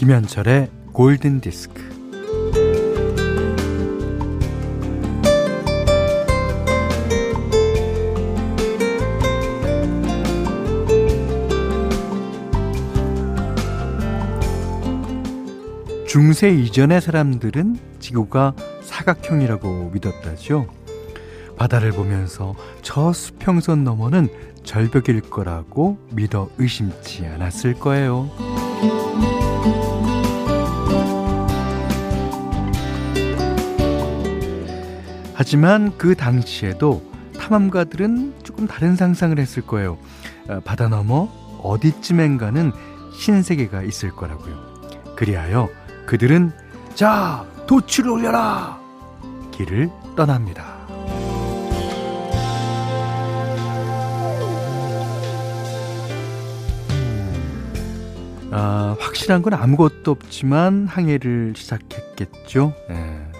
김현철의 골든 디스크. 중세 이전의 사람들은 지구가 사각형이라고 믿었다죠. 바다를 보면서 저 수평선 너머는 절벽일 거라고 믿어 의심치 않았을 거예요. 하지만 그 당시에도 탐험가들은 조금 다른 상상을 했을 거예요. 어, 바다 너머 어디쯤엔가는 신세계가 있을 거라고요. 그리하여 그들은 자 도치를 올려라 길을 떠납니다. 아, 확실한 건 아무것도 없지만 항해를 시작했겠죠. 예.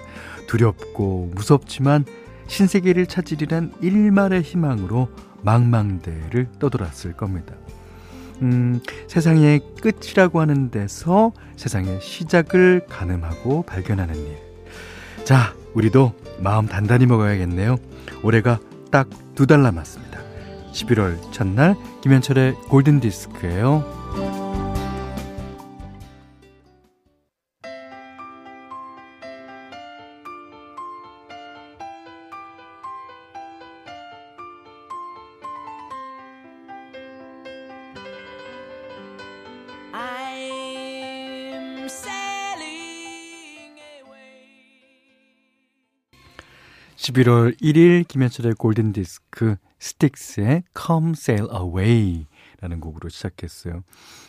두렵고 무섭지만 신세계를 찾으리란 일말의 희망으로 망망대를 떠돌았을 겁니다. 음, 세상의 끝이라고 하는 데서 세상의 시작을 가늠하고 발견하는 일. 자, 우리도 마음 단단히 먹어야겠네요. 올해가 딱 두 달 남았습니다. 11월 첫날 김현철의 골든 디스크예요. 11월 1일 김현철의 골든디스크 스틱스의 Come Sail Away 라는 곡으로 시작했어요.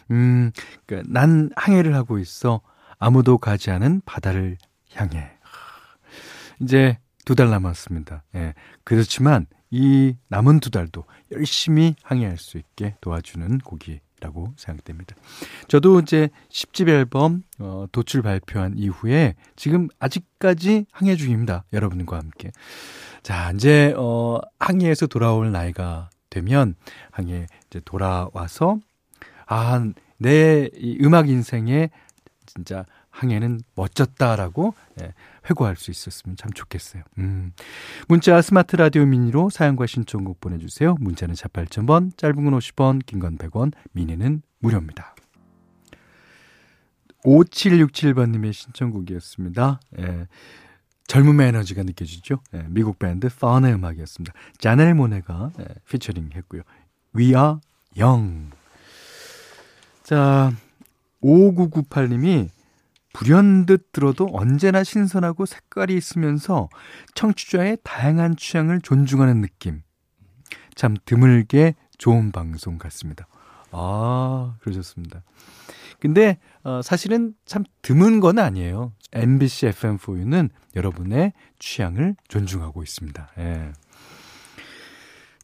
음, 그러니까 난 항해를 하고 있어. 아무도 가지 않은 바다를 향해. 이제 두 달 남았습니다. 예. 그렇지만 이 남은 두 달도 열심히 항해할 수 있게 도와주는 곡이 라고 생각됩니다. 저도 이제 10집 앨범 어, 도출 발표한 이후에 지금 아직까지 항해 중입니다. 여러분과 함께. 자, 이제 어 항해에서 돌아올 나이가 되면 항해 이제 돌아와서 아, 내 음악 인생에 진짜 항해는 멋졌다라고 예, 회고할 수 있었으면 참 좋겠어요. 음. 문자 스마트 라디오 미니로 사연과 신청곡 보내주세요. 문자는 48,000번, 짧은 건 50원, 긴 건 100원, 미니는 무료입니다. 5767번님의 신청곡이었습니다. 예. 젊음의 에너지가 느껴지죠? 예, 미국 밴드 펀의 음악이었습니다. 자넬 모네가 예, 피처링 했고요. We are young. 자, 5998님이 불현듯 들어도 언제나 신선하고 색깔이 있으면서 청취자의 다양한 취향을 존중하는 느낌. 참 드물게 좋은 방송 같습니다. 아, 그러셨습니다. 근데 어, 사실은 참 드문 건 아니에요. MBC FM4U는 여러분의 취향을 존중하고 있습니다. 예.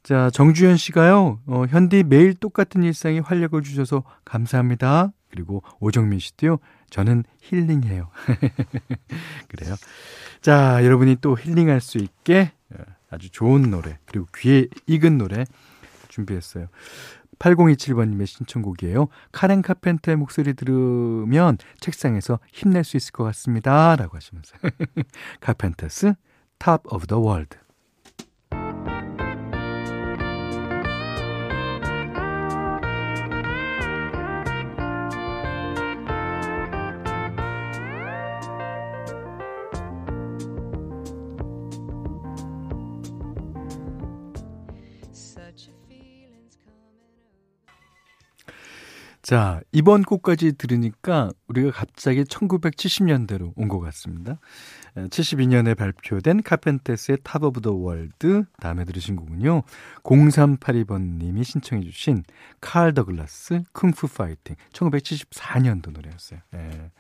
자, 정주현 씨가요, 어, 현디 매일 똑같은 일상에 활력을 주셔서 감사합니다. 그리고 오정민 씨도요, 저는 힐링해요. 그래요. 자, 여러분이 또 힐링할 수 있게 어, 아주 좋은 노래, 그리고 귀에 익은 노래 준비했어요. 8027번님의 신청곡이에요. 카렌 카펜터의 목소리 들으면 책상에서 힘낼 수 있을 것 같습니다. 라고 하시면서. 카펜터스, Top of the World. 자, 이번 곡까지 들으니까 우리가 갑자기 1970년대로 온 것 같습니다. 72년에 발표된 카펜터스의 Top of the World 다음에 들으신 곡은요. 0382번님이 신청해 주신 칼 더글라스 Kung Fu Fighting 1974년도 노래였어요. 예.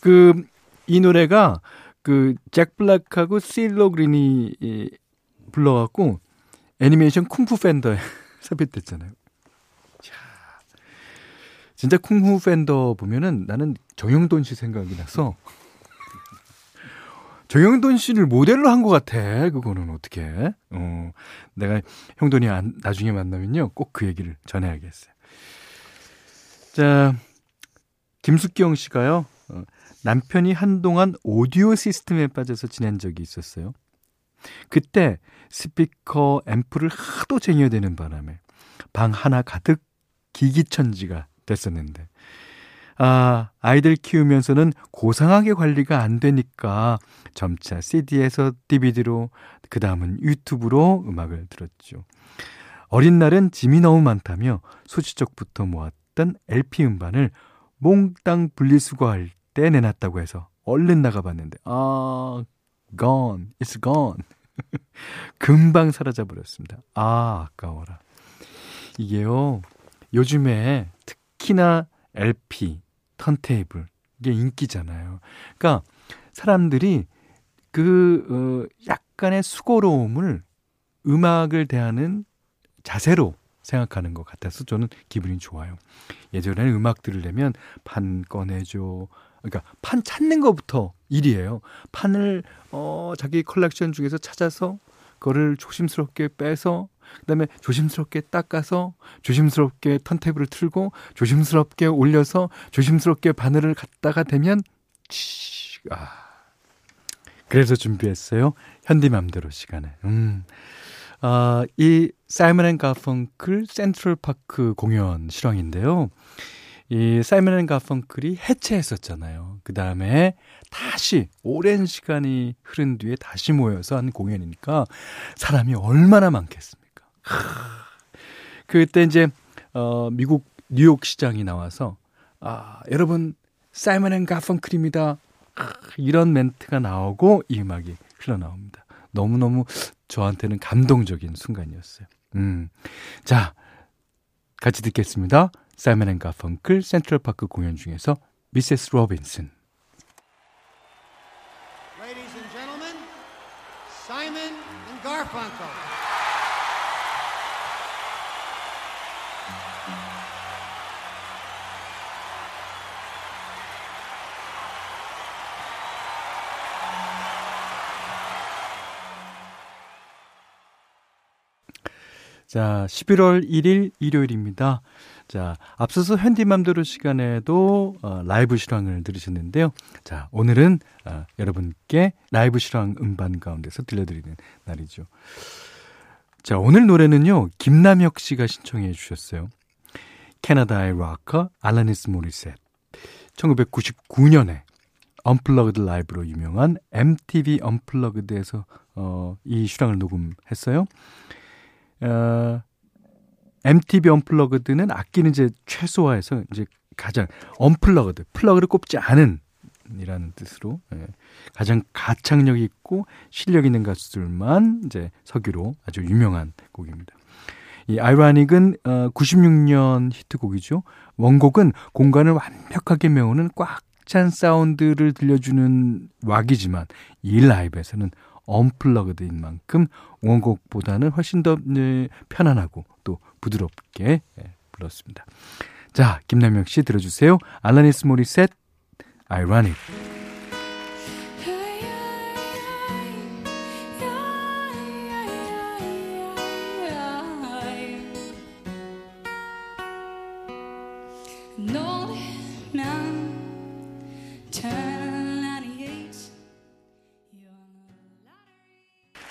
그, 이 노래가 그 잭 블랙하고 씨로 그린이 불러갖고 애니메이션 쿵푸 팬더에 삽입됐잖아요. 진짜 쿵푸 팬더 보면은 나는 정형돈 씨 생각이 나서 정형돈 씨를 모델로 한 것 같아. 그거는 어떻게? 어, 내가 형돈이 안, 나중에 만나면요 꼭 그 얘기를 전해야겠어요. 자, 김숙경 씨가요. 어, 남편이 한동안 오디오 시스템에 빠져서 지낸 적이 있었어요. 그때 스피커 앰프를 하도 쟁여대는 바람에 방 하나 가득 기기천지가 됐었는데 아, 아이들 키우면서는 고상하게 관리가 안 되니까 점차 CD에서 DVD로 그 다음은 유튜브로 음악을 들었죠. 어린 날은 짐이 너무 많다며 소시적부터 모았던 LP 음반을 몽땅 분리수거할 때 내놨다고 해서 얼른 나가봤는데 아 gone, it's gone. 금방 사라져 버렸습니다. 아 아까워라. 이게요 요즘에 특히나 LP, 턴테이블 이게 인기잖아요. 그러니까 사람들이 그 어, 약간의 수고로움을 음악을 대하는 자세로 생각하는 것 같아서 저는 기분이 좋아요. 예전에는 음악 들으려면 판 꺼내줘. 그러니까 판 찾는 것부터 일이에요. 판을 어 자기 컬렉션 중에서 찾아서 그거를 조심스럽게 빼서 그다음에 조심스럽게 닦아서 조심스럽게 턴테이블을 틀고 조심스럽게 올려서 조심스럽게 바늘을 갖다가 대면 치, 아. 그래서 준비했어요. 현디맘대로 시간에. 음. 아, 이 사이먼 앤 가펑클 센트럴 파크 공연 실황인데요. 이 사이먼 앤 가펑클이 해체했었잖아요. 그 다음에 다시 오랜 시간이 흐른 뒤에 다시 모여서 한 공연이니까 사람이 얼마나 많겠습니까? 그때 이제 어 미국 뉴욕 시장이 나와서 아 여러분 사이먼 앤 가펑클입니다. 이런 멘트가 나오고 이 음악이 흘러나옵니다. 너무너무 저한테는 감동적인 순간이었어요. 음. 자, 같이 듣겠습니다. 사이먼 앤 가펑클 센트럴파크 공연 중에서 Mrs. Robinson. Ladies and gentlemen, Simon and Garfunkel. 자, 11월 1일 일요일입니다. 자, 앞서서 현디맘대로 시간에도 어, 라이브 실황을 들으셨는데요. 자, 오늘은 어, 여러분께 라이브 실황 음반 가운데서 들려드리는 날이죠. 자, 오늘 노래는요, 김남혁 씨가 신청해 주셨어요. 캐나다의 락커 알라니스 모리셋. 1999년에 Unplugged 라이브로 유명한 MTV Unplugged에서 어, 이 실황을 녹음했어요. 어, MTV 언플러그드는 악기는 이제 최소화해서 이제 가장 unplugged, 플러그를 꼽지 않은 이라는 뜻으로 예, 가장 가창력 있고 실력 있는 가수들만 이제 섭외로 아주 유명한 곡입니다. 이 Ironic은 어, 96년 히트곡이죠. 원곡은 공간을 완벽하게 메우는 꽉 찬 사운드를 들려주는 락이지만 이 라이브에서는 unplugged인 만큼 원곡보다는 훨씬 더 네, 편안하고 또 부드럽게 예, 불렀습니다. 자, 김남영 씨 들어주세요. 알라니스 모리셋, Ironic.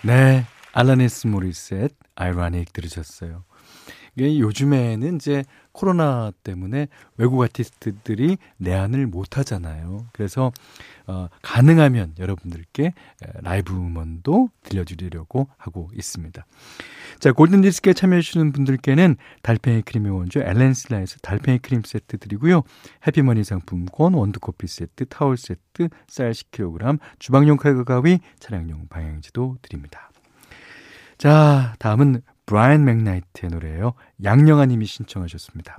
네, 알라니스 모리셋, 아이러닉 들으셨어요. 이게 요즘에는 이제 코로나 때문에 외국 아티스트들이 내한을 못 하잖아요. 그래서 어, 가능하면 여러분들께 라이브 음원도 들려드리려고 하고 있습니다. 자, 골든 디스크에 참여해 주시는 분들께는 달팽이 크림의 원조 엘렌실라에서 달팽이 크림 세트 드리고요. 해피머니 상품권, 원두 커피 세트, 타월 세트, 쌀 10kg, 주방용 칼과 가위, 차량용 방향제도 드립니다. 자, 다음은 브라이언 맥나이트의 노래예요. 양영아 님이 신청하셨습니다.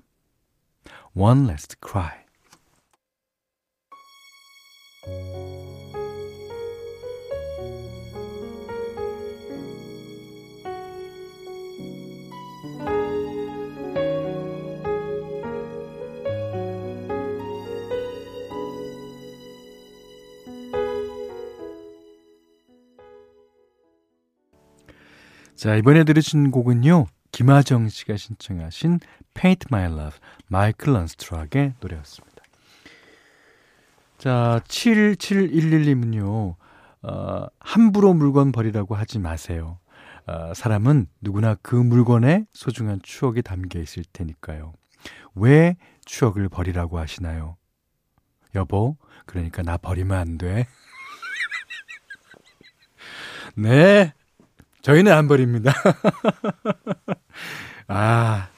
One Last Cry. 자, 이번에 들으신 곡은요. 김하정 씨가 신청하신 Paint My Love, 마이클 런스트락의 노래였습니다. 자, 7711님은요. 어, 함부로 물건 버리라고 하지 마세요. 어, 사람은 누구나 그 물건에 소중한 추억이 담겨 있을 테니까요. 왜 추억을 버리라고 하시나요? 여보, 그러니까 나 버리면 안 돼. 네, 저희는 안 버립니다. 아,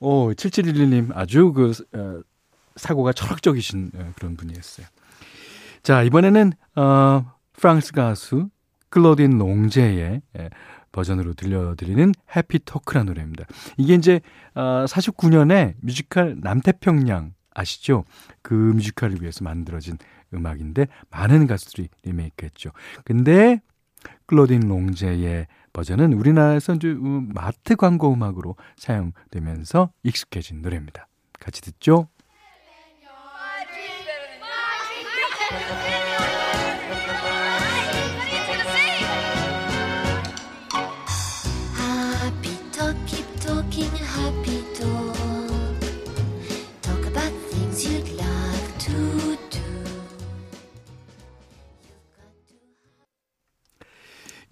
오, 7711님 아주 그, 어, 사고가 철학적이신 어, 그런 분이었어요. 자, 이번에는, 어, 프랑스 가수 클로딘 롱제의 예, 버전으로 들려드리는 해피 토크라는 노래입니다. 이게 이제, 어, 49년에 뮤지컬 남태평양 아시죠? 그 뮤지컬을 위해서 만들어진 음악인데, 많은 가수들이 리메이크 했죠. 근데, 클로딘 롱제의 버전은 우리나라에서 이제 음, 마트 광고 음악으로 사용되면서 익숙해진 노래입니다. 같이 듣죠?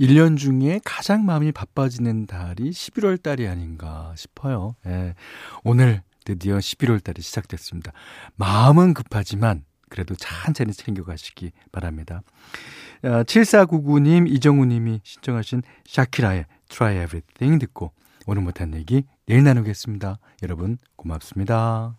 1년 중에 가장 마음이 바빠지는 달이 11월 달이 아닌가 싶어요. 예. 오늘 드디어 11월 달이 시작됐습니다. 마음은 급하지만 그래도 천천히 챙겨가시기 바랍니다. 7499님, 어, 이정우님이 신청하신 샤키라의 Try Everything 듣고 오늘 못한 얘기 내일 나누겠습니다. 여러분 고맙습니다.